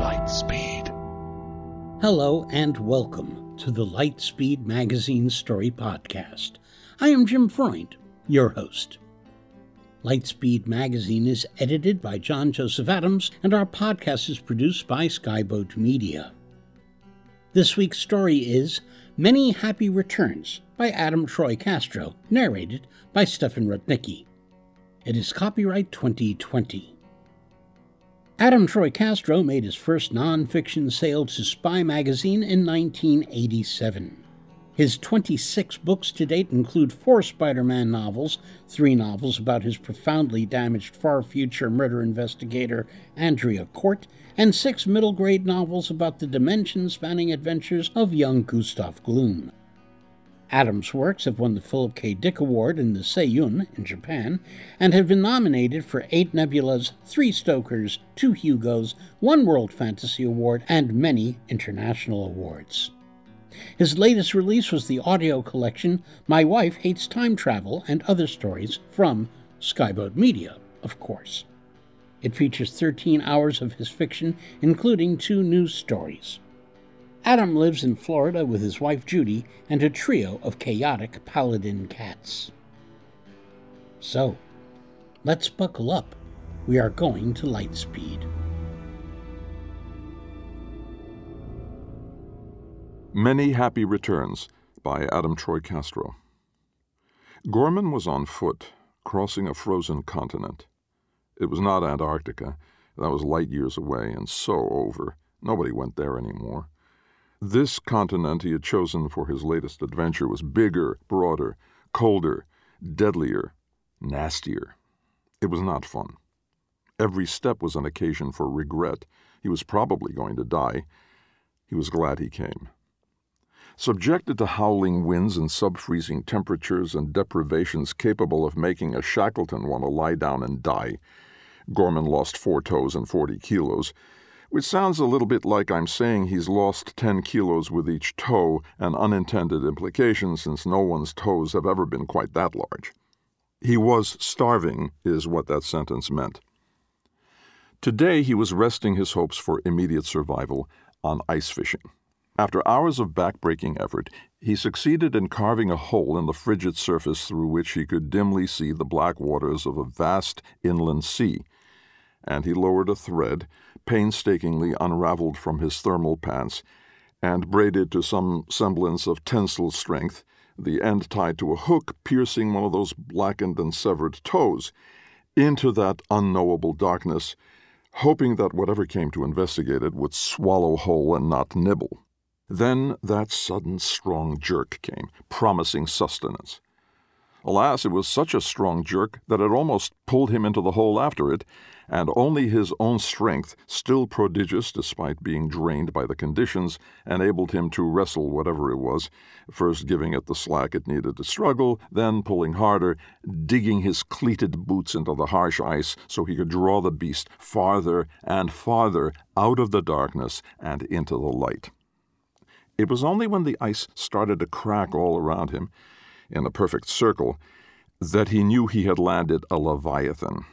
Lightspeed. Hello and welcome to the Lightspeed Magazine Story Podcast. I am Jim Freund, your host. Lightspeed Magazine is edited by John Joseph Adams, and our podcast is produced by Skyboat Media. This week's story is Many Happy Returns by Adam Troy Castro, narrated by Stefan Rudnicki. It is copyright 2020. Adam Troy Castro made his first nonfiction sale to Spy magazine in 1987. His 26 books to date include four Spider Man novels, three novels about his profoundly damaged far future murder investigator Andrea Cort, and six middle grade novels about the dimension spanning adventures of young Gustav Gloom. Adams' works have won the Philip K. Dick Award in the Seiun in Japan and have been nominated for eight Nebulas, three Stokers, two Hugos, one World Fantasy Award, and many international awards. His latest release was the audio collection My Wife Hates Time Travel and Other Stories from Skyboat Media, of course. It features 13 hours of his fiction, including two news stories. Adam lives in Florida with his wife Judy and a trio of chaotic paladin cats. So, let's buckle up. We are going to Lightspeed. Many Happy Returns by Adam Troy Castro. Gorman was on foot, crossing a frozen continent. It was not Antarctica. That was light years away and so over. Nobody went there anymore. This continent he had chosen for his latest adventure was bigger, broader, colder, deadlier, nastier. It was not fun. Every step was an occasion for regret. He was probably going to die. He was glad he came. Subjected to howling winds and sub freezing temperatures and deprivations capable of making a Shackleton want to lie down and die, Gorman lost four toes and 40 kilos, which sounds a little bit like I'm saying he's lost 10 kilos with each toe, an unintended implication since no one's toes have ever been quite that large. He was starving, is what that sentence meant. Today he was resting his hopes for immediate survival on ice fishing. After hours of backbreaking effort, he succeeded in carving a hole in the frigid surface through which he could dimly see the black waters of a vast inland sea. And he lowered a thread, painstakingly unraveled from his thermal pants, and braided to some semblance of tensile strength, the end tied to a hook piercing one of those blackened and severed toes, into that unknowable darkness, hoping that whatever came to investigate it would swallow whole and not nibble. Then that sudden strong jerk came, promising sustenance. Alas, it was such a strong jerk that it almost pulled him into the hole after it, and only his own strength, still prodigious despite being drained by the conditions, enabled him to wrestle whatever it was, first giving it the slack it needed to struggle, then pulling harder, digging his cleated boots into the harsh ice so he could draw the beast farther and farther out of the darkness and into the light. It was only when the ice started to crack all around him, in a perfect circle, that he knew he had landed a leviathan.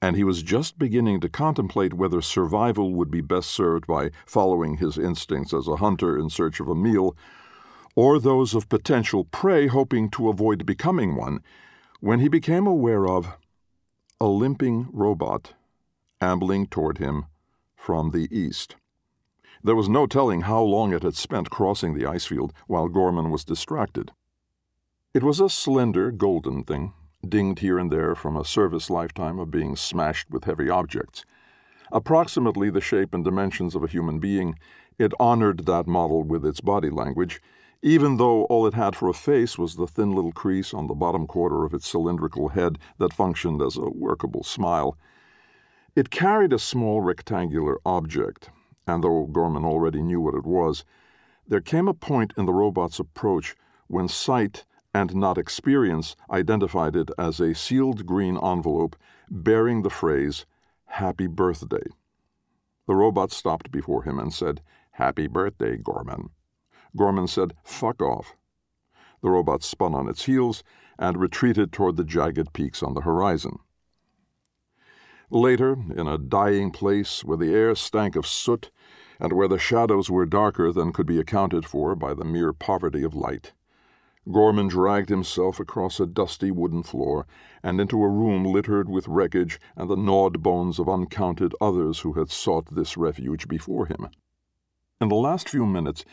And he was just beginning to contemplate whether survival would be best served by following his instincts as a hunter in search of a meal, or those of potential prey hoping to avoid becoming one, when he became aware of a limping robot ambling toward him from the east. There was no telling how long it had spent crossing the ice field while Gorman was distracted. It was a slender, golden thing, dinged here and there from a service lifetime of being smashed with heavy objects. Approximately the shape and dimensions of a human being, it honored that model with its body language, even though all it had for a face was the thin little crease on the bottom quarter of its cylindrical head that functioned as a workable smile. It carried a small rectangular object, and though Gorman already knew what it was, there came a point in the robot's approach when sight and not experience identified it as a sealed green envelope bearing the phrase, Happy Birthday. The robot stopped before him and said, Happy birthday, Gorman. Gorman said, Fuck off. The robot spun on its heels and retreated toward the jagged peaks on the horizon. Later, in a dying place where the air stank of soot and where the shadows were darker than could be accounted for by the mere poverty of light, Gorman dragged himself across a dusty wooden floor and into a room littered with wreckage and the gnawed bones of uncounted others who had sought this refuge before him. In the last few minutes,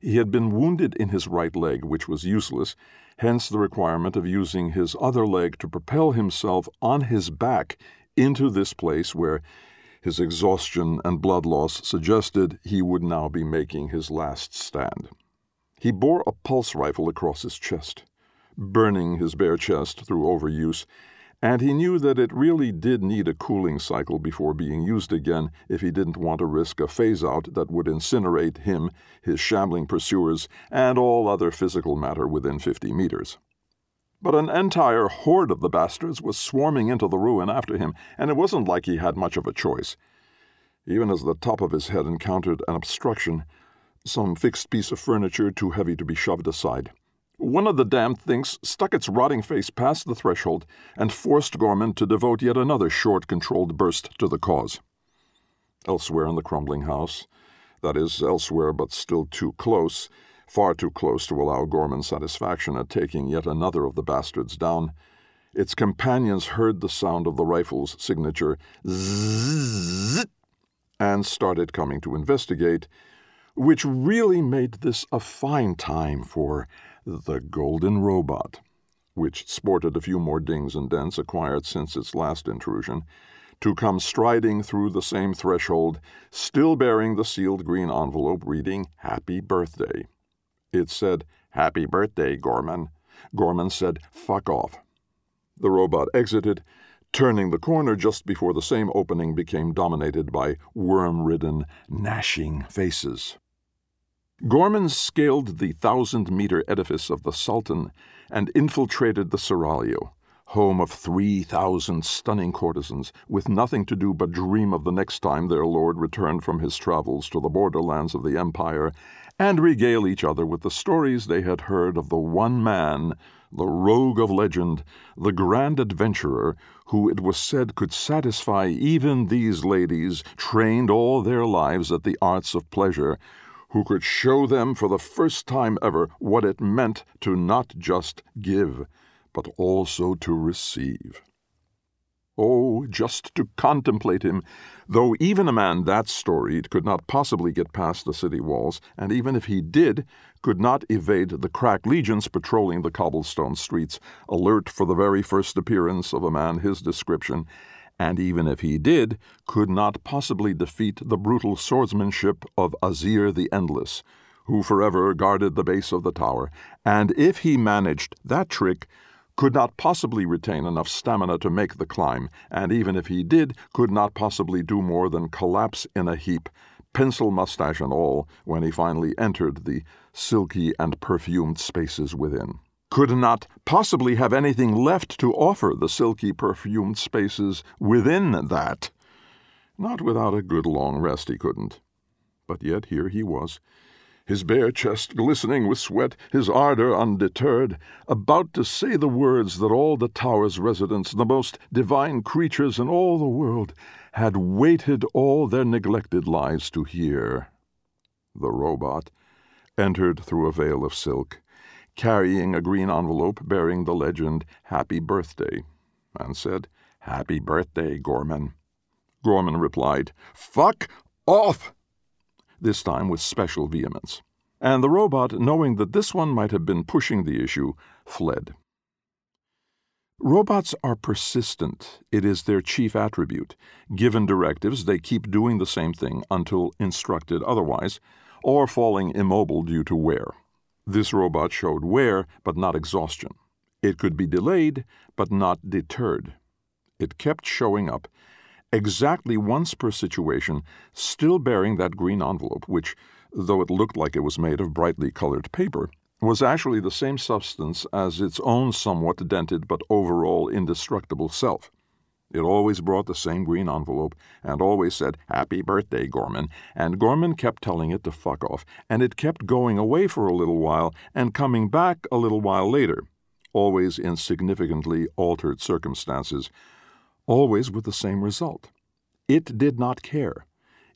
he had been wounded in his right leg, which was useless, hence the requirement of using his other leg to propel himself on his back into this place where his exhaustion and blood loss suggested he would now be making his last stand. He bore a pulse rifle across his chest, burning his bare chest through overuse, and he knew that it really did need a cooling cycle before being used again if he didn't want to risk a phase out that would incinerate him, his shambling pursuers, and all other physical matter within fifty meters. But an entire horde of the bastards was swarming into the ruin after him, and it wasn't like he had much of a choice. Even as the top of his head encountered an obstruction, some fixed piece of furniture too heavy to be shoved aside. One of the damned things stuck its rotting face past the threshold and forced Gorman to devote yet another short, controlled burst to the cause. Elsewhere in the crumbling house, that is, elsewhere but still too close, far too close to allow Gorman satisfaction at taking yet another of the bastards down, its companions heard the sound of the rifle's signature zzz and started coming to investigate, which really made this a fine time for the Golden Robot, which sported a few more dings and dents acquired since its last intrusion, to come striding through the same threshold, still bearing the sealed green envelope reading Happy Birthday. It said, Happy Birthday, Gorman. Gorman said, Fuck off. The robot exited, turning the corner just before the same opening became dominated by worm ridden, gnashing faces. Gorman scaled the thousand meter edifice of the Sultan and infiltrated the Seraglio, home of three thousand stunning courtesans, with nothing to do but dream of the next time their lord returned from his travels to the borderlands of the Empire, and regale each other with the stories they had heard of the one man, the rogue of legend, the grand adventurer, who it was said could satisfy even these ladies, trained all their lives at the arts of pleasure who could show them for the first time ever what it meant to not just give, but also to receive. Oh, just to contemplate him, though even a man that storied could not possibly get past the city walls, and even if he did, could not evade the crack legions patrolling the cobblestone streets, alert for the very first appearance of a man his description, and even if he did, could not possibly defeat the brutal swordsmanship of Azir the Endless, who forever guarded the base of the tower, and if he managed that trick, could not possibly retain enough stamina to make the climb, and even if he did, could not possibly do more than collapse in a heap, pencil mustache and all, when he finally entered the silky and perfumed spaces within could not possibly have anything left to offer the silky perfumed spaces within that. Not without a good long rest he couldn't. But yet here he was, his bare chest glistening with sweat, his ardor undeterred, about to say the words that all the tower's residents, the most divine creatures in all the world, had waited all their neglected lives to hear. The robot entered through a veil of silk carrying a green envelope bearing the legend Happy Birthday, and said, Happy Birthday, Gorman. Gorman replied, Fuck off! This time with special vehemence. And the robot, knowing that this one might have been pushing the issue, fled. Robots are persistent. It is their chief attribute. Given directives, they keep doing the same thing until instructed otherwise, or falling immobile due to wear. This robot showed wear, but not exhaustion. It could be delayed, but not deterred. It kept showing up, exactly once per situation, still bearing that green envelope, which, though it looked like it was made of brightly colored paper, was actually the same substance as its own somewhat dented but overall indestructible self. It always brought the same green envelope and always said, Happy birthday, Gorman. And Gorman kept telling it to fuck off, and it kept going away for a little while and coming back a little while later, always in significantly altered circumstances, always with the same result. It did not care.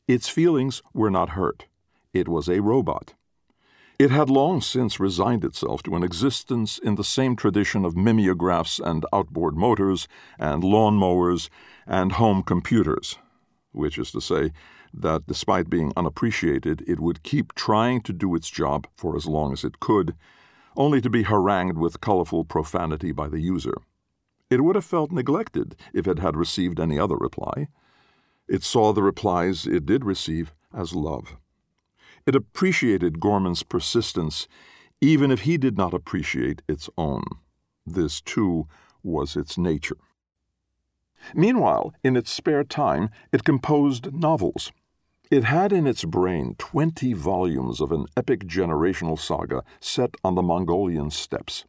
Its feelings were not hurt. It was a robot. It had long since resigned itself to an existence in the same tradition of mimeographs and outboard motors and lawn mowers and home computers, which is to say, that despite being unappreciated, it would keep trying to do its job for as long as it could, only to be harangued with colorful profanity by the user. It would have felt neglected if it had received any other reply. It saw the replies it did receive as love. It appreciated Gorman's persistence, even if he did not appreciate its own. This, too, was its nature. Meanwhile, in its spare time, it composed novels. It had in its brain twenty volumes of an epic generational saga set on the Mongolian steppes.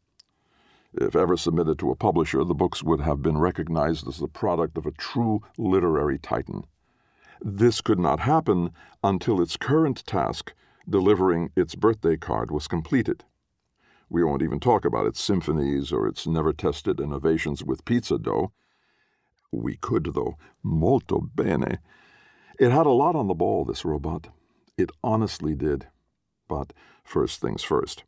If ever submitted to a publisher, the books would have been recognized as the product of a true literary titan. This could not happen until its current task, delivering its birthday card, was completed. We won't even talk about its symphonies or its never tested innovations with pizza dough. We could, though. Molto bene. It had a lot on the ball, this robot. It honestly did. But first things first.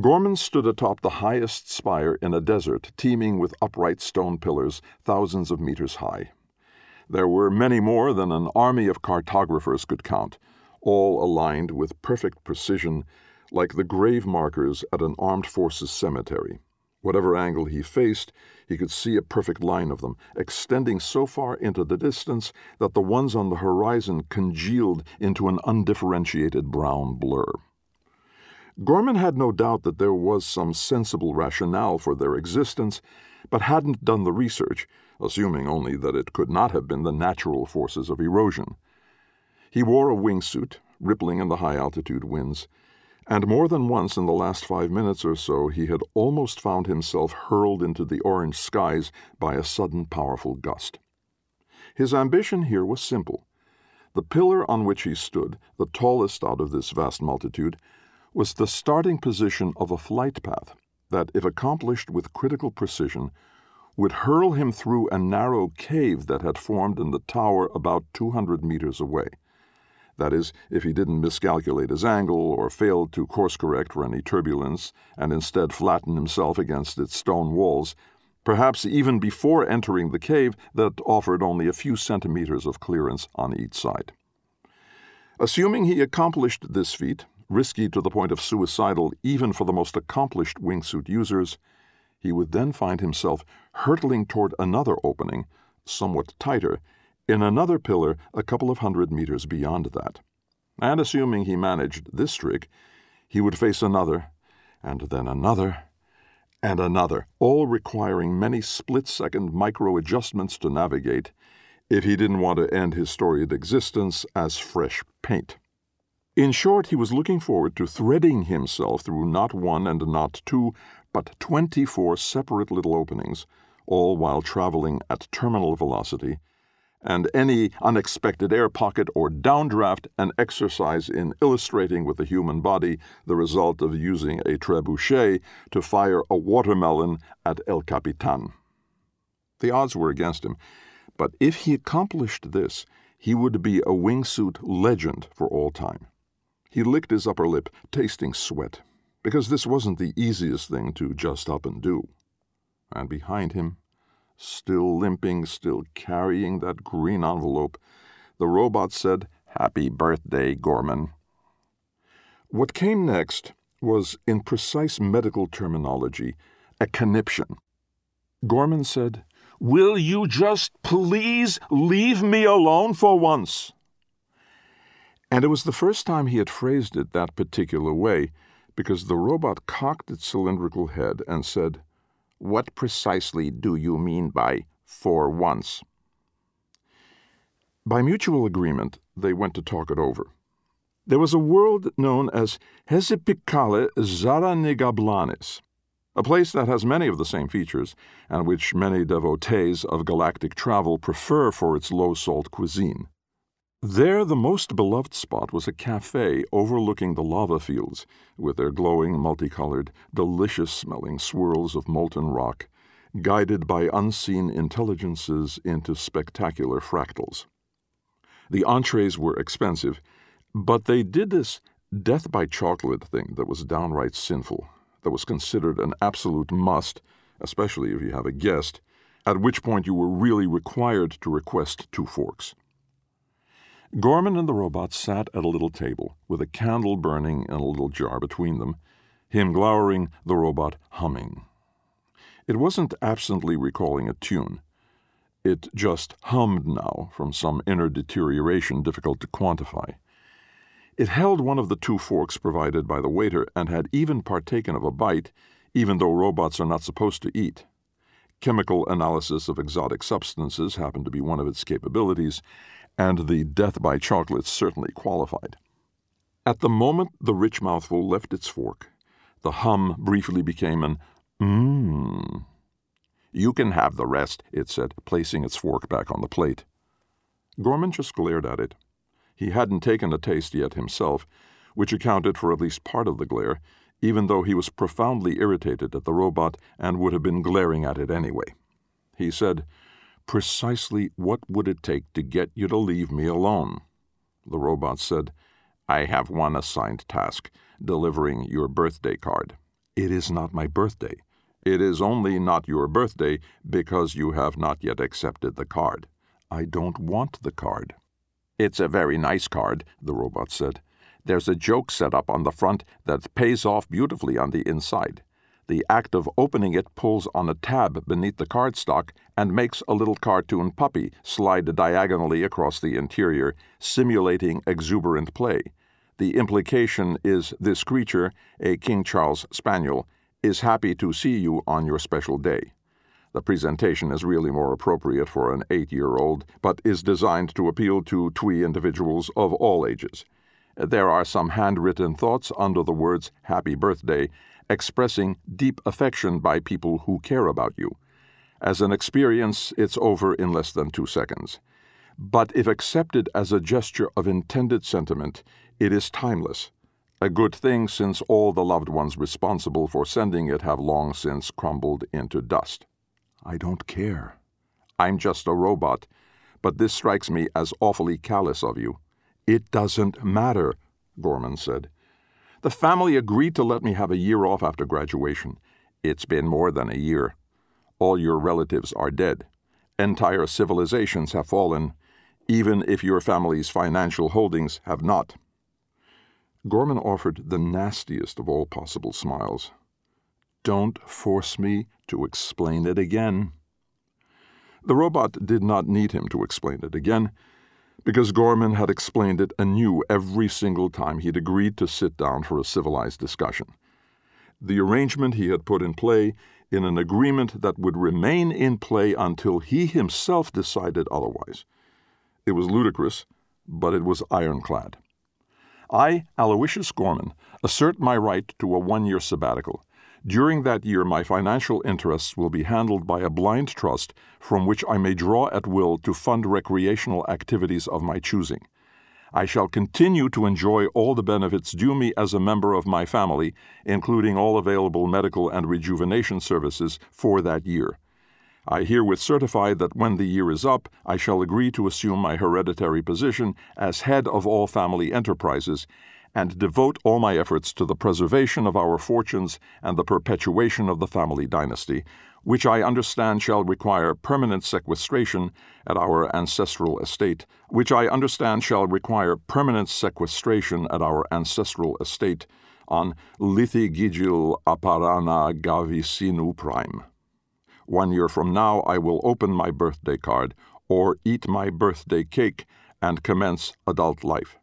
Gorman stood atop the highest spire in a desert teeming with upright stone pillars thousands of meters high. There were many more than an army of cartographers could count, all aligned with perfect precision, like the grave markers at an armed forces cemetery. Whatever angle he faced, he could see a perfect line of them, extending so far into the distance that the ones on the horizon congealed into an undifferentiated brown blur. Gorman had no doubt that there was some sensible rationale for their existence, but hadn't done the research, assuming only that it could not have been the natural forces of erosion. He wore a wingsuit, rippling in the high altitude winds, and more than once in the last five minutes or so he had almost found himself hurled into the orange skies by a sudden powerful gust. His ambition here was simple. The pillar on which he stood, the tallest out of this vast multitude, was the starting position of a flight path that, if accomplished with critical precision, would hurl him through a narrow cave that had formed in the tower about 200 meters away. That is, if he didn't miscalculate his angle or failed to course correct for any turbulence and instead flatten himself against its stone walls, perhaps even before entering the cave that offered only a few centimeters of clearance on each side. Assuming he accomplished this feat, risky to the point of suicidal even for the most accomplished wingsuit users, he would then find himself hurtling toward another opening, somewhat tighter, in another pillar a couple of hundred meters beyond that. And assuming he managed this trick, he would face another, and then another, and another, all requiring many split second micro adjustments to navigate if he didn't want to end his storied existence as fresh paint. In short, he was looking forward to threading himself through not one and not two, but twenty four separate little openings, all while traveling at terminal velocity and any unexpected air pocket or downdraft an exercise in illustrating with the human body the result of using a trebuchet to fire a watermelon at El Capitan. The odds were against him, but if he accomplished this, he would be a wingsuit legend for all time. He licked his upper lip, tasting sweat, because this wasn't the easiest thing to just up and do. And behind him, still limping, still carrying that green envelope, the robot said, Happy birthday, Gorman. What came next was, in precise medical terminology, a conniption. Gorman said, Will you just please leave me alone for once? And it was the first time he had phrased it that particular way, because the robot cocked its cylindrical head and said, what precisely do you mean by for once? By mutual agreement, they went to talk it over. There was a world known as Hesipicale Zaranegablanis, a place that has many of the same features, and which many devotees of galactic travel prefer for its low salt cuisine. There, the most beloved spot was a cafe overlooking the lava fields, with their glowing, multicolored, delicious smelling swirls of molten rock, guided by unseen intelligences into spectacular fractals. The entrees were expensive, but they did this death by chocolate thing that was downright sinful, that was considered an absolute must, especially if you have a guest, at which point you were really required to request two forks. Gorman and the robot sat at a little table, with a candle burning in a little jar between them, him glowering, the robot humming. It wasn't absently recalling a tune. It just hummed now from some inner deterioration difficult to quantify. It held one of the two forks provided by the waiter and had even partaken of a bite, even though robots are not supposed to eat. Chemical analysis of exotic substances happened to be one of its capabilities, and the death by chocolate certainly qualified. At the moment the rich mouthful left its fork, the hum briefly became an mmm. You can have the rest, it said, placing its fork back on the plate. Gorman just glared at it. He hadn't taken a taste yet himself, which accounted for at least part of the glare, even though he was profoundly irritated at the robot and would have been glaring at it anyway. He said, Precisely what would it take to get you to leave me alone? The robot said, I have one assigned task delivering your birthday card. It is not my birthday. It is only not your birthday because you have not yet accepted the card. I don't want the card. It's a very nice card, the robot said. There's a joke set up on the front that pays off beautifully on the inside. The act of opening it pulls on a tab beneath the cardstock and makes a little cartoon puppy slide diagonally across the interior, simulating exuberant play. The implication is this creature, a King Charles Spaniel, is happy to see you on your special day. The presentation is really more appropriate for an eight year old, but is designed to appeal to twee individuals of all ages. There are some handwritten thoughts under the words Happy Birthday expressing deep affection by people who care about you. As an experience, it's over in less than two seconds. But if accepted as a gesture of intended sentiment, it is timeless. A good thing since all the loved ones responsible for sending it have long since crumbled into dust. I don't care. I'm just a robot, but this strikes me as awfully callous of you. It doesn't matter, Gorman said. The family agreed to let me have a year off after graduation. It's been more than a year. All your relatives are dead. Entire civilizations have fallen, even if your family's financial holdings have not. Gorman offered the nastiest of all possible smiles. Don't force me to explain it again. The robot did not need him to explain it again because Gorman had explained it anew every single time he'd agreed to sit down for a civilized discussion. The arrangement he had put in play in an agreement that would remain in play until he himself decided otherwise. It was ludicrous, but it was ironclad. I, Aloysius Gorman, assert my right to a one year sabbatical during that year, my financial interests will be handled by a blind trust from which I may draw at will to fund recreational activities of my choosing. I shall continue to enjoy all the benefits due me as a member of my family, including all available medical and rejuvenation services for that year. I herewith certify that when the year is up, I shall agree to assume my hereditary position as head of all family enterprises and devote all my efforts to the preservation of our fortunes and the perpetuation of the family dynasty, which I understand shall require permanent sequestration at our ancestral estate, which I understand shall require permanent sequestration at our ancestral estate on Lithigigil Aparana Gavisinu Prime. One year from now, I will open my birthday card or eat my birthday cake and commence adult life.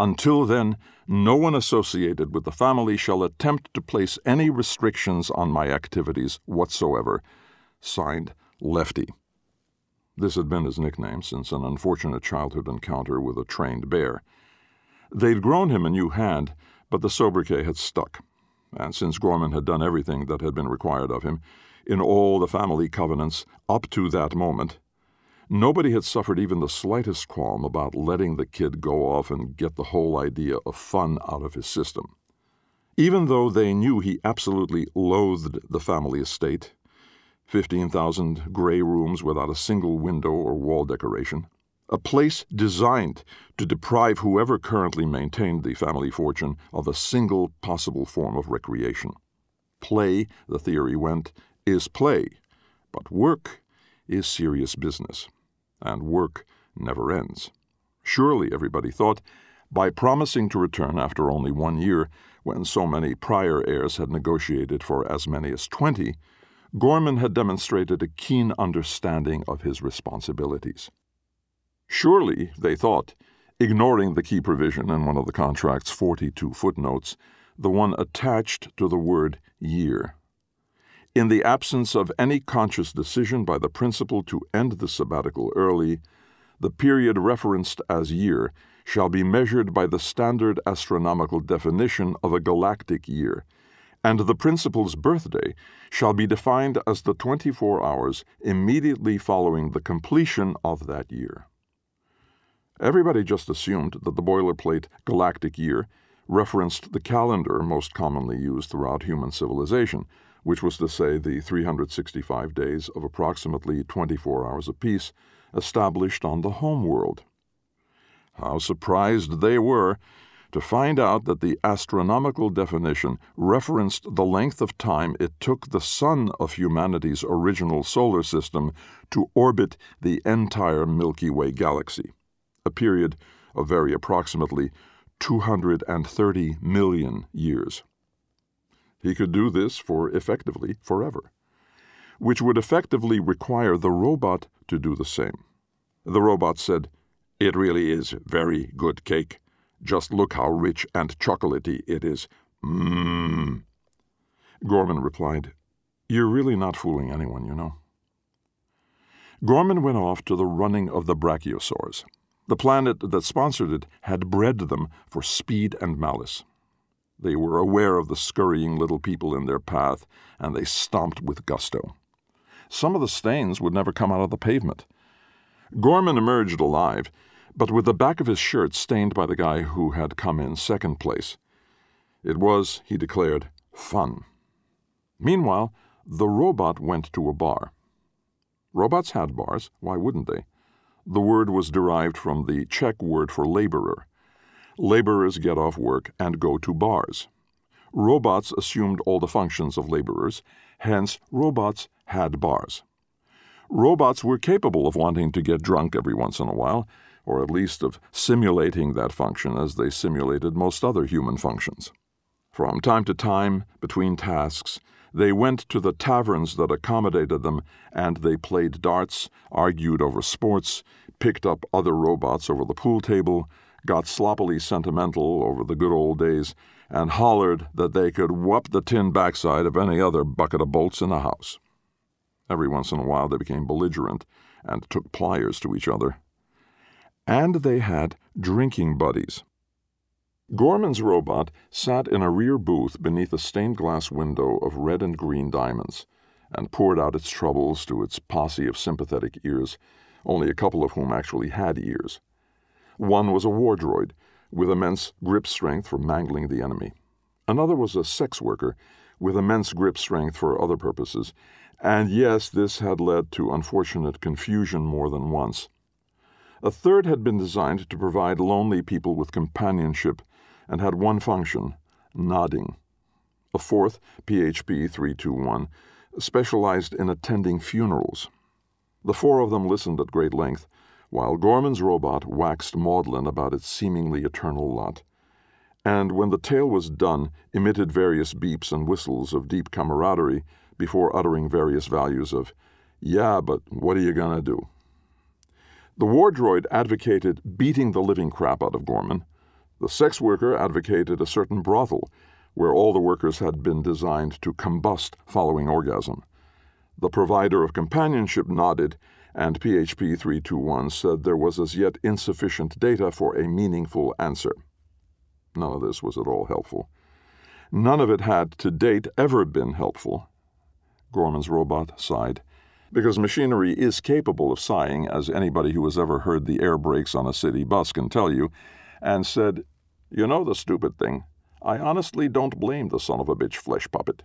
Until then, no one associated with the family shall attempt to place any restrictions on my activities whatsoever. Signed, Lefty. This had been his nickname since an unfortunate childhood encounter with a trained bear. They'd grown him a new hand, but the sobriquet had stuck. And since Gorman had done everything that had been required of him, in all the family covenants up to that moment, Nobody had suffered even the slightest qualm about letting the kid go off and get the whole idea of fun out of his system. Even though they knew he absolutely loathed the family estate, 15,000 gray rooms without a single window or wall decoration, a place designed to deprive whoever currently maintained the family fortune of a single possible form of recreation. Play, the theory went, is play, but work is serious business, and work never ends. Surely, everybody thought, by promising to return after only one year, when so many prior heirs had negotiated for as many as twenty, Gorman had demonstrated a keen understanding of his responsibilities. Surely, they thought, ignoring the key provision in one of the contract's 42 footnotes, the one attached to the word year. In the absence of any conscious decision by the principal to end the sabbatical early, the period referenced as year shall be measured by the standard astronomical definition of a galactic year, and the principal's birthday shall be defined as the 24 hours immediately following the completion of that year. Everybody just assumed that the boilerplate galactic year referenced the calendar most commonly used throughout human civilization, which was to say the 365 days of approximately 24 hours apiece established on the home world. How surprised they were to find out that the astronomical definition referenced the length of time it took the sun of humanity's original solar system to orbit the entire Milky Way galaxy, a period of very approximately 230 million years. He could do this for effectively forever, which would effectively require the robot to do the same. The robot said, It really is very good cake. Just look how rich and chocolatey it is. Mmm. Gorman replied, You're really not fooling anyone, you know. Gorman went off to the running of the brachiosaurs. The planet that sponsored it had bred them for speed and malice. They were aware of the scurrying little people in their path, and they stomped with gusto. Some of the stains would never come out of the pavement. Gorman emerged alive, but with the back of his shirt stained by the guy who had come in second place. It was, he declared, fun. Meanwhile, the robot went to a bar. Robots had bars, why wouldn't they? The word was derived from the Czech word for laborer laborers get off work and go to bars. Robots assumed all the functions of laborers, hence, robots had bars. Robots were capable of wanting to get drunk every once in a while, or at least of simulating that function as they simulated most other human functions. From time to time, between tasks, they went to the taverns that accommodated them and they played darts, argued over sports, picked up other robots over the pool table, got sloppily sentimental over the good old days, and hollered that they could whup the tin backside of any other bucket of bolts in the house. Every once in a while they became belligerent and took pliers to each other. And they had drinking buddies. Gorman's robot sat in a rear booth beneath a stained glass window of red and green diamonds and poured out its troubles to its posse of sympathetic ears, only a couple of whom actually had ears. One was a war droid, with immense grip strength for mangling the enemy. Another was a sex worker, with immense grip strength for other purposes, and yes, this had led to unfortunate confusion more than once. A third had been designed to provide lonely people with companionship and had one function nodding. A fourth, PHP 321, specialized in attending funerals. The four of them listened at great length, while Gorman's robot waxed maudlin about its seemingly eternal lot, and when the tale was done, emitted various beeps and whistles of deep camaraderie before uttering various values of, yeah, but what are you gonna do? The war droid advocated beating the living crap out of Gorman. The sex worker advocated a certain brothel where all the workers had been designed to combust following orgasm. The provider of companionship nodded and PHP 321 said there was as yet insufficient data for a meaningful answer. None of this was at all helpful. None of it had to date ever been helpful. Gorman's robot sighed. Because machinery is capable of sighing, as anybody who has ever heard the air brakes on a city bus can tell you, and said, You know the stupid thing. I honestly don't blame the son of a bitch flesh puppet.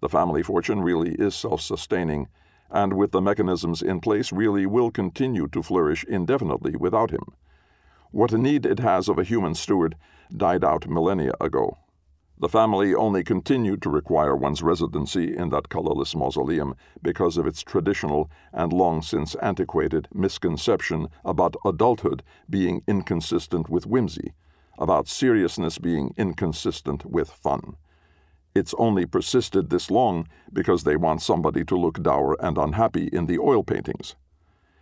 The family fortune really is self sustaining and with the mechanisms in place, really will continue to flourish indefinitely without him. What a need it has of a human steward died out millennia ago. The family only continued to require one's residency in that colorless mausoleum because of its traditional and long since antiquated misconception about adulthood being inconsistent with whimsy, about seriousness being inconsistent with fun. It's only persisted this long because they want somebody to look dour and unhappy in the oil paintings.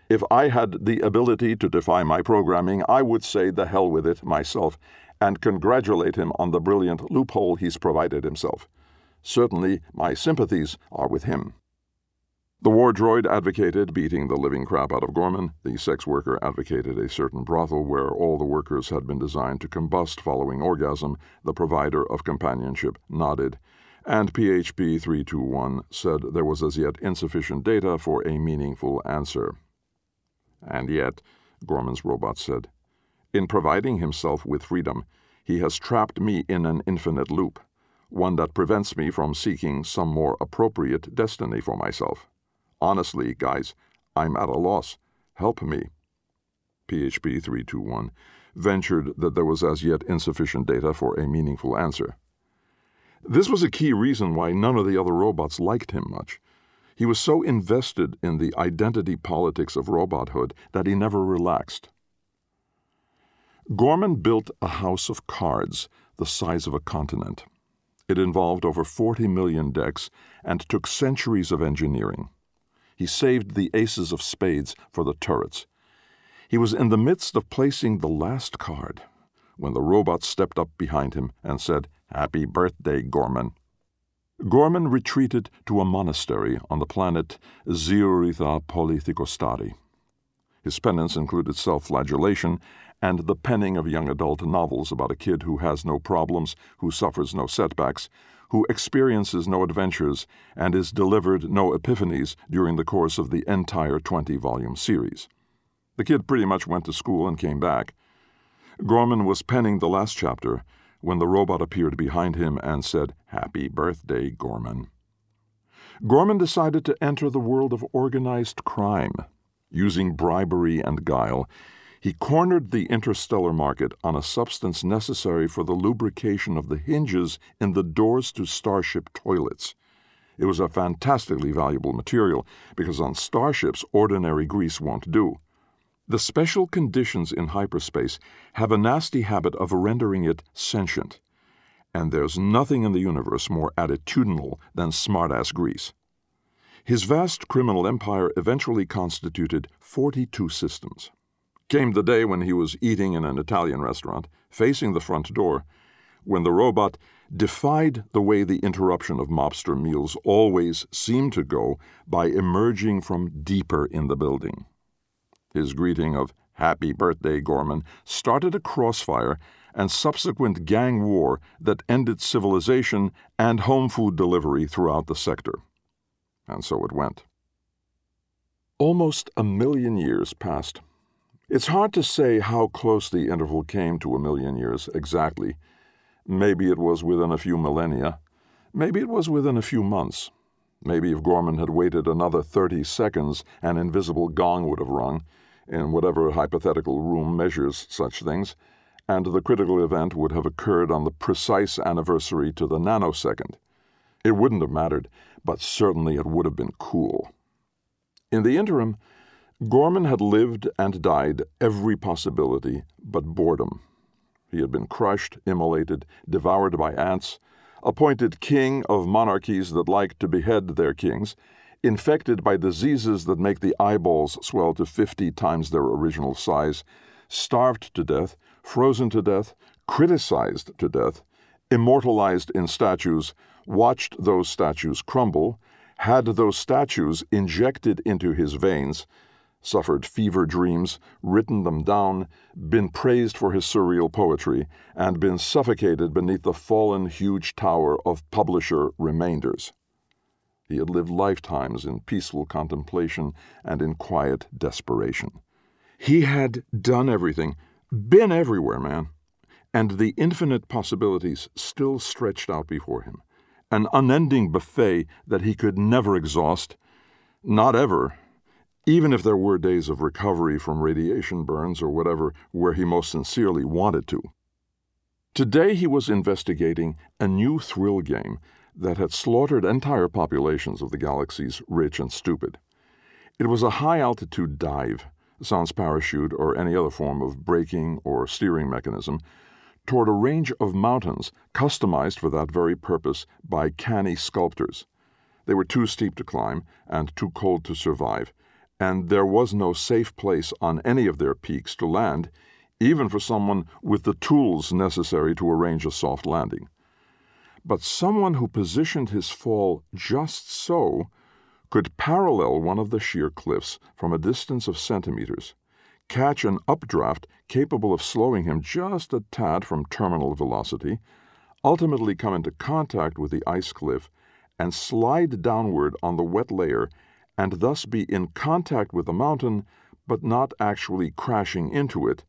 If I had the ability to defy my programming, I would say the hell with it myself and congratulate him on the brilliant loophole he's provided himself. Certainly, my sympathies are with him. The war droid advocated beating the living crap out of Gorman. The sex worker advocated a certain brothel where all the workers had been designed to combust following orgasm. The provider of companionship nodded. And PHP 321 said there was as yet insufficient data for a meaningful answer. And yet, Gorman's robot said, in providing himself with freedom, he has trapped me in an infinite loop, one that prevents me from seeking some more appropriate destiny for myself. Honestly, guys, I'm at a loss. Help me. PHP 321 ventured that there was as yet insufficient data for a meaningful answer. This was a key reason why none of the other robots liked him much. He was so invested in the identity politics of robothood that he never relaxed. Gorman built a house of cards the size of a continent. It involved over 40 million decks and took centuries of engineering. He saved the aces of spades for the turrets. He was in the midst of placing the last card when the robot stepped up behind him and said, Happy birthday, Gorman. Gorman retreated to a monastery on the planet Zioritha Polythicostari. His penance included self flagellation and the penning of young adult novels about a kid who has no problems, who suffers no setbacks, who experiences no adventures, and is delivered no epiphanies during the course of the entire 20 volume series. The kid pretty much went to school and came back. Gorman was penning the last chapter when the robot appeared behind him and said, Happy birthday, Gorman. Gorman decided to enter the world of organized crime. Using bribery and guile, he cornered the interstellar market on a substance necessary for the lubrication of the hinges in the doors to starship toilets. It was a fantastically valuable material because on starships ordinary grease won't do. The special conditions in hyperspace have a nasty habit of rendering it sentient. And there's nothing in the universe more attitudinal than smartass grease. His vast criminal empire eventually constituted 42 systems. Came the day when he was eating in an Italian restaurant, facing the front door, when the robot defied the way the interruption of mobster meals always seemed to go by emerging from deeper in the building. His greeting of Happy Birthday, Gorman started a crossfire and subsequent gang war that ended civilization and home food delivery throughout the sector. And so it went. Almost a million years passed. It's hard to say how close the interval came to a million years exactly. Maybe it was within a few millennia. Maybe it was within a few months. Maybe if Gorman had waited another 30 seconds, an invisible gong would have rung, in whatever hypothetical room measures such things, and the critical event would have occurred on the precise anniversary to the nanosecond. It wouldn't have mattered, but certainly it would have been cool. In the interim, Gorman had lived and died every possibility but boredom. He had been crushed, immolated, devoured by ants, appointed king of monarchies that like to behead their kings, infected by diseases that make the eyeballs swell to fifty times their original size, starved to death, frozen to death, criticized to death, immortalized in statues, watched those statues crumble, had those statues injected into his veins, suffered fever dreams, written them down, been praised for his surreal poetry, and been suffocated beneath the fallen huge tower of publisher remainders. He had lived lifetimes in peaceful contemplation and in quiet desperation. He had done everything, been everywhere, man, and the infinite possibilities still stretched out before him, an unending buffet that he could never exhaust Not ever, even if there were days of recovery from radiation burns or whatever where he most sincerely wanted to. Today he was investigating a new thrill game that had slaughtered entire populations of the galaxy's rich and stupid. It was a high altitude dive, sans parachute or any other form of braking or steering mechanism, toward a range of mountains customized for that very purpose by canny sculptors. They were too steep to climb and too cold to survive, and there was no safe place on any of their peaks to land, even for someone with the tools necessary to arrange a soft landing. But someone who positioned his fall just so could parallel one of the sheer cliffs from a distance of centimeters, catch an updraft capable of slowing him just a tad from terminal velocity, ultimately come into contact with the ice cliff, and slide downward on the wet layer and thus be in contact with the mountain, but not actually crashing into it,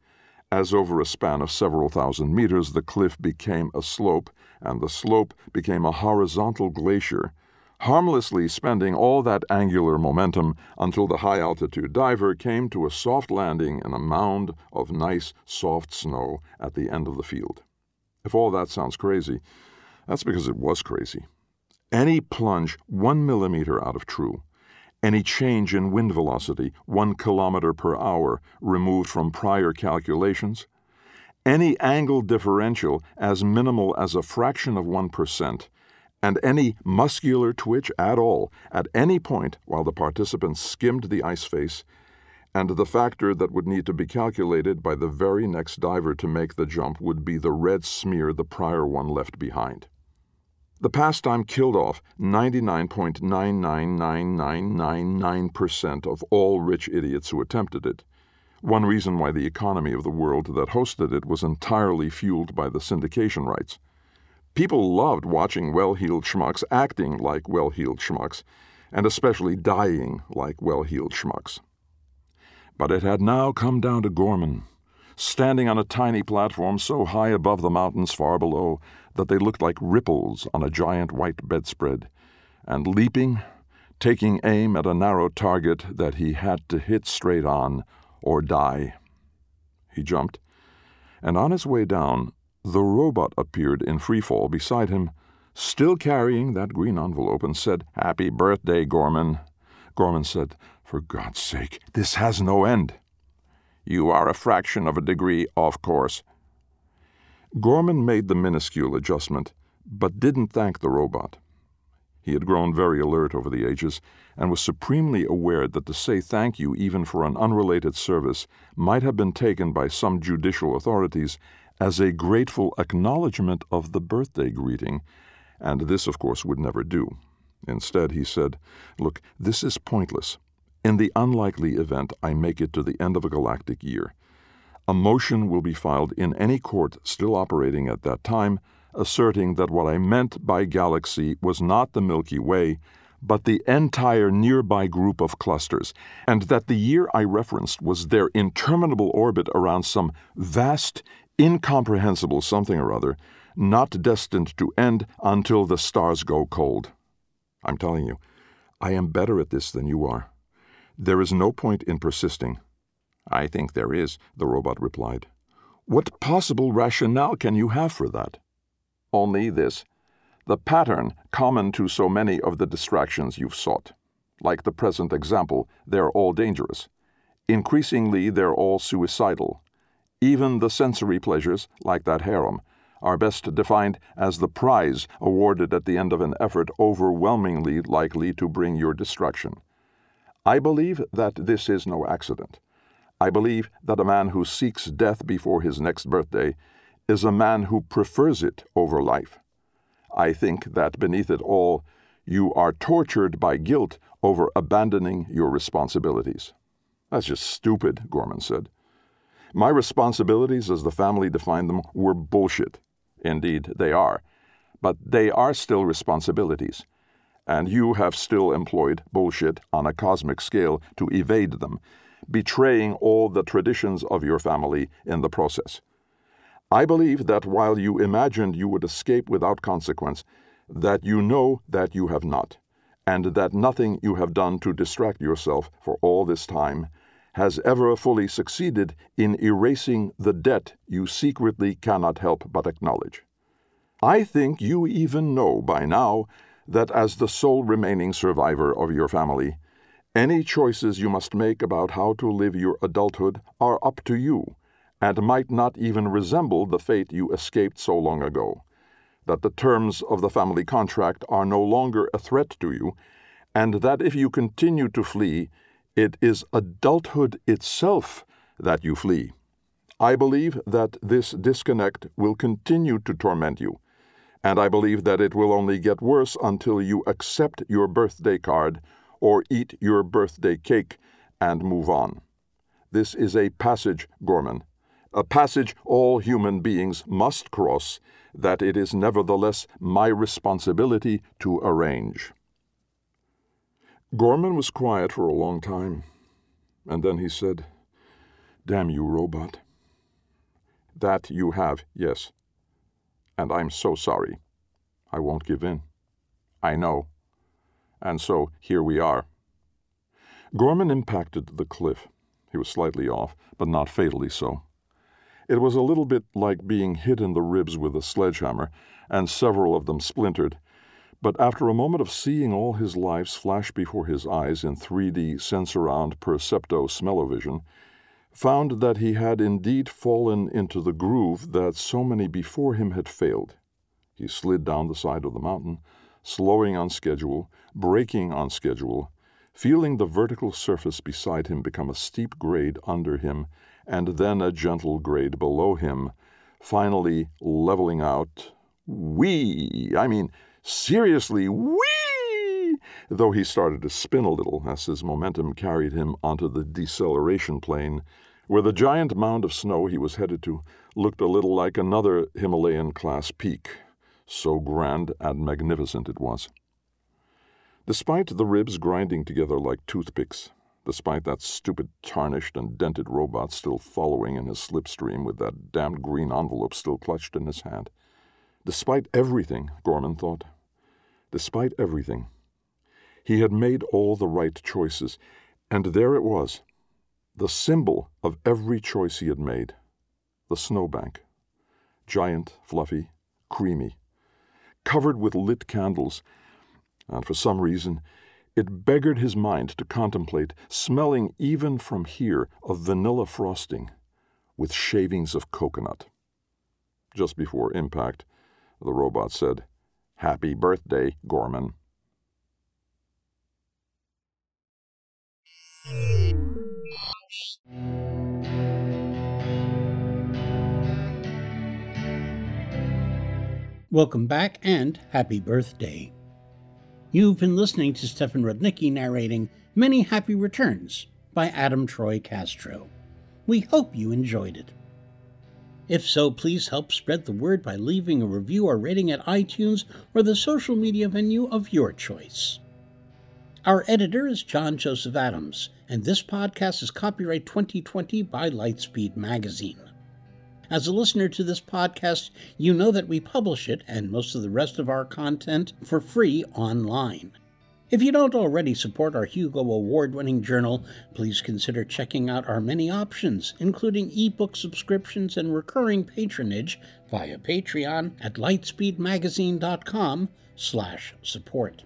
as over a span of several thousand meters the cliff became a slope, and the slope became a horizontal glacier, harmlessly spending all that angular momentum until the high altitude diver came to a soft landing in a mound of nice, soft snow at the end of the field. If all that sounds crazy, that's because it was crazy. Any plunge one millimeter out of true, any change in wind velocity, one kilometer per hour, removed from prior calculations, any angle differential as minimal as a fraction of 1%, and any muscular twitch at all at any point while the participants skimmed the ice face, and the factor that would need to be calculated by the very next diver to make the jump would be the red smear the prior one left behind. The pastime killed off 99.999999% of all rich idiots who attempted it. One reason why the economy of the world that hosted it was entirely fueled by the syndication rights. People loved watching well heeled schmucks acting like well heeled schmucks, and especially dying like well heeled schmucks. But it had now come down to Gorman, standing on a tiny platform so high above the mountains far below that they looked like ripples on a giant white bedspread, and leaping, taking aim at a narrow target that he had to hit straight on or die. He jumped, and on his way down, the robot appeared in free fall beside him, still carrying that green envelope, and said, Happy birthday, Gorman. Gorman said, For God's sake, this has no end. You are a fraction of a degree, of course. Gorman made the minuscule adjustment, but didn't thank the robot. He had grown very alert over the ages and was supremely aware that to say thank you even for an unrelated service might have been taken by some judicial authorities as a grateful acknowledgement of the birthday greeting, and this, of course, would never do. Instead, he said, Look, this is pointless. In the unlikely event I make it to the end of a galactic year, a motion will be filed in any court still operating at that time, asserting that what I meant by galaxy was not the Milky Way, but the entire nearby group of clusters, and that the year I referenced was their interminable orbit around some vast, incomprehensible something or other, not destined to end until the stars go cold. I'm telling you, I am better at this than you are. There is no point in persisting. I think there is, the robot replied. What possible rationale can you have for that? Only this the pattern common to so many of the distractions you've sought. Like the present example, they're all dangerous. Increasingly, they're all suicidal. Even the sensory pleasures, like that harem, are best defined as the prize awarded at the end of an effort overwhelmingly likely to bring your destruction. I believe that this is no accident. I believe that a man who seeks death before his next birthday is a man who prefers it over life. I think that beneath it all, you are tortured by guilt over abandoning your responsibilities. That's just stupid, Gorman said. My responsibilities, as the family defined them, were bullshit. Indeed, they are. But they are still responsibilities and you have still employed bullshit on a cosmic scale to evade them, betraying all the traditions of your family in the process. I believe that while you imagined you would escape without consequence, that you know that you have not, and that nothing you have done to distract yourself for all this time has ever fully succeeded in erasing the debt you secretly cannot help but acknowledge. I think you even know by now that as the sole remaining survivor of your family, any choices you must make about how to live your adulthood are up to you, and might not even resemble the fate you escaped so long ago. That the terms of the family contract are no longer a threat to you, and that if you continue to flee, it is adulthood itself that you flee. I believe that this disconnect will continue to torment you and I believe that it will only get worse until you accept your birthday card or eat your birthday cake and move on. This is a passage, Gorman, a passage all human beings must cross, that it is nevertheless my responsibility to arrange. Gorman was quiet for a long time, and then he said, Damn you, robot. That you have, yes and I'm so sorry. I won't give in. I know. And so here we are. Gorman impacted the cliff. He was slightly off, but not fatally so. It was a little bit like being hit in the ribs with a sledgehammer, and several of them splintered. But after a moment of seeing all his lives flash before his eyes in 3D Sensurround Percepto Smellovision, found that he had indeed fallen into the groove that so many before him had failed. He slid down the side of the mountain, slowing on schedule, braking on schedule, feeling the vertical surface beside him become a steep grade under him, and then a gentle grade below him, finally leveling out. Whee! I mean, seriously, whee! Though he started to spin a little as his momentum carried him onto the deceleration plane where the giant mound of snow he was headed to looked a little like another Himalayan class peak, so grand and magnificent it was. Despite the ribs grinding together like toothpicks, despite that stupid tarnished and dented robot still following in his slipstream with that damned green envelope still clutched in his hand, despite everything, Gorman thought, despite everything, he had made all the right choices, and there it was, the symbol of every choice he had made the snowbank. Giant, fluffy, creamy, covered with lit candles, and for some reason it beggared his mind to contemplate, smelling even from here of vanilla frosting with shavings of coconut. Just before impact, the robot said, Happy birthday, Gorman. Welcome back and happy birthday. You've been listening to Stefan Rudnicki narrating Many Happy Returns by Adam Troy Castro. We hope you enjoyed it. If so, please help spread the word by leaving a review or rating at iTunes or the social media venue of your choice. Our editor is John Joseph Adams, and this podcast is copyright 2020 by Lightspeed Magazine. As a listener to this podcast, you know that we publish it and most of the rest of our content for free online. If you don't already support our Hugo Award winning journal, please consider checking out our many options, including ebook subscriptions and recurring patronage via Patreon at lightspeedmagazine.com slash support.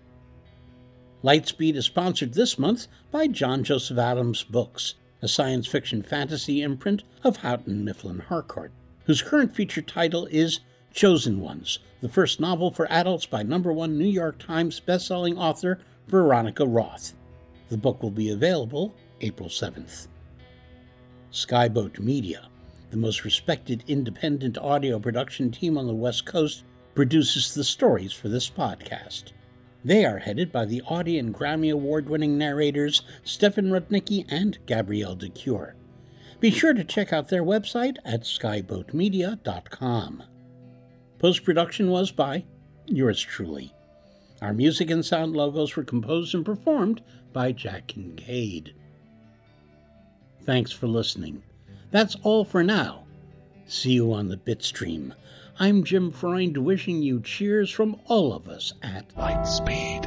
Lightspeed is sponsored this month by John Joseph Adams Books, a science fiction fantasy imprint of Houghton Mifflin Harcourt, whose current feature title is Chosen Ones, the first novel for adults by number one New York Times bestselling author Veronica Roth. The book will be available April 7th. Skyboat Media, the most respected independent audio production team on the West Coast, produces the stories for this podcast. They are headed by the Audie and Grammy Award winning narrators Stefan Rudnicki and Gabrielle de Cuir. Be sure to check out their website at skyboatmedia.com. Post production was by yours truly. Our music and sound logos were composed and performed by Jack Kincaid. Thanks for listening. That's all for now. See you on the bitstream I'm Jim Freund wishing you cheers from all of us at Lightspeed.